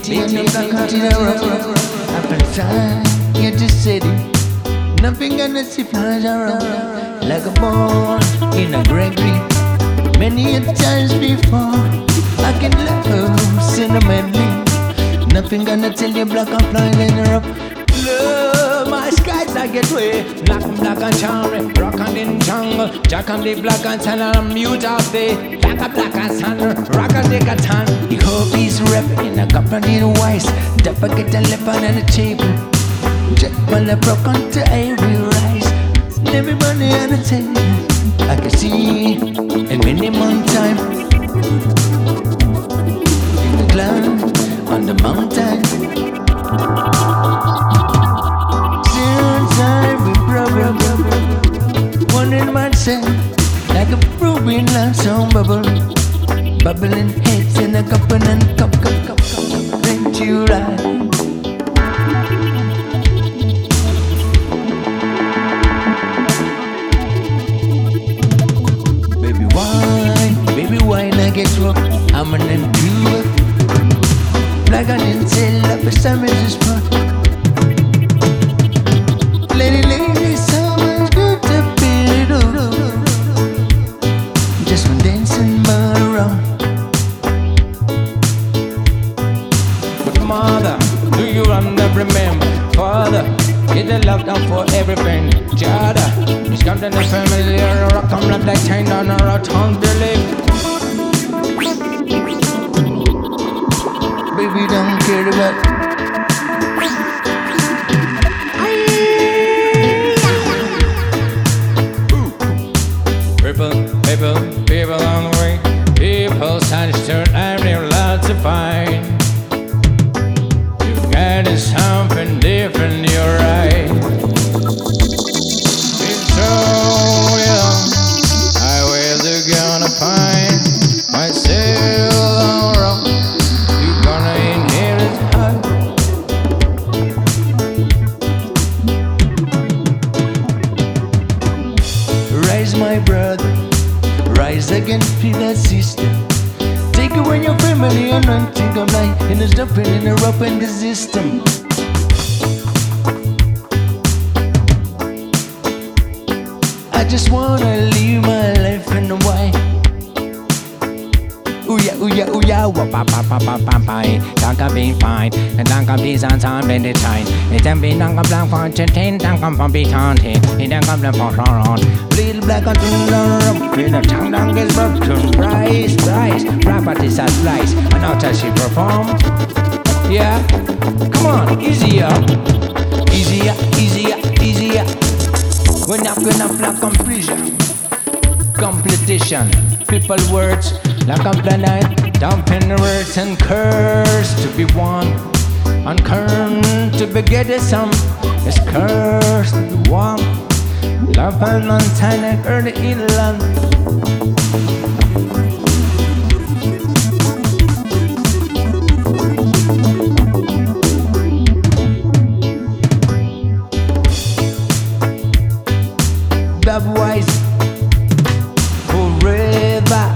Betty and the black out in rough, rough. Up inside, you just city. Nothing gonna see around like a ball in a Gregory. Many a times before, I can love sentimentally. Nothing gonna tell you black and flying in a. Love I get way. Black and black and cherry Rock and in jungle. Jack and the black and tan and mute off the Black and black and sun Rock and the tan The hope is rep in a and the wise. Dapper get a lip on the table. Jet while I broke onto every rise. Everybody on the table I can see in minimum time. In the cloud on the mountain Bubbling heads in a cup and a cup, cup, cup, cup Ain't you right? Baby, why, baby, why not get rough? I'm an impure Like I didn't tell up a summer's is love down for everything. Jada, it's come to the family, rock come like that chain on our tongue believe. Baby, don't care about Rise again, feel that sister. Take away your family and run think life. And there's nothing in the rope in the system. I just wanna live my life in the way. Ooh yeah, ooh yeah, ooh yeah, wah pa pa pa pa pa pa. Đang eh. cầm bị fine, đang cầm đi sang sang bên để chạy. Đang bị đang cầm lang phong trên thiên, đang cầm phong rong. Black and blue, In the tongue down gets broken, rise, rise. Properties as lies, and not as she perform. Yeah, come on, easy up, easy up. We're not gonna flag completion, competition. People words like a planet, dumping words and curse to be one. And curse to be getting some, it's cursed to be one. And Montana, early forever.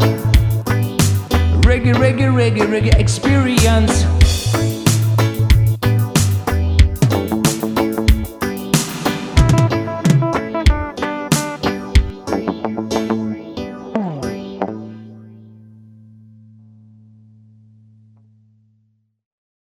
Reggae, reggae, reggae, reggae experience.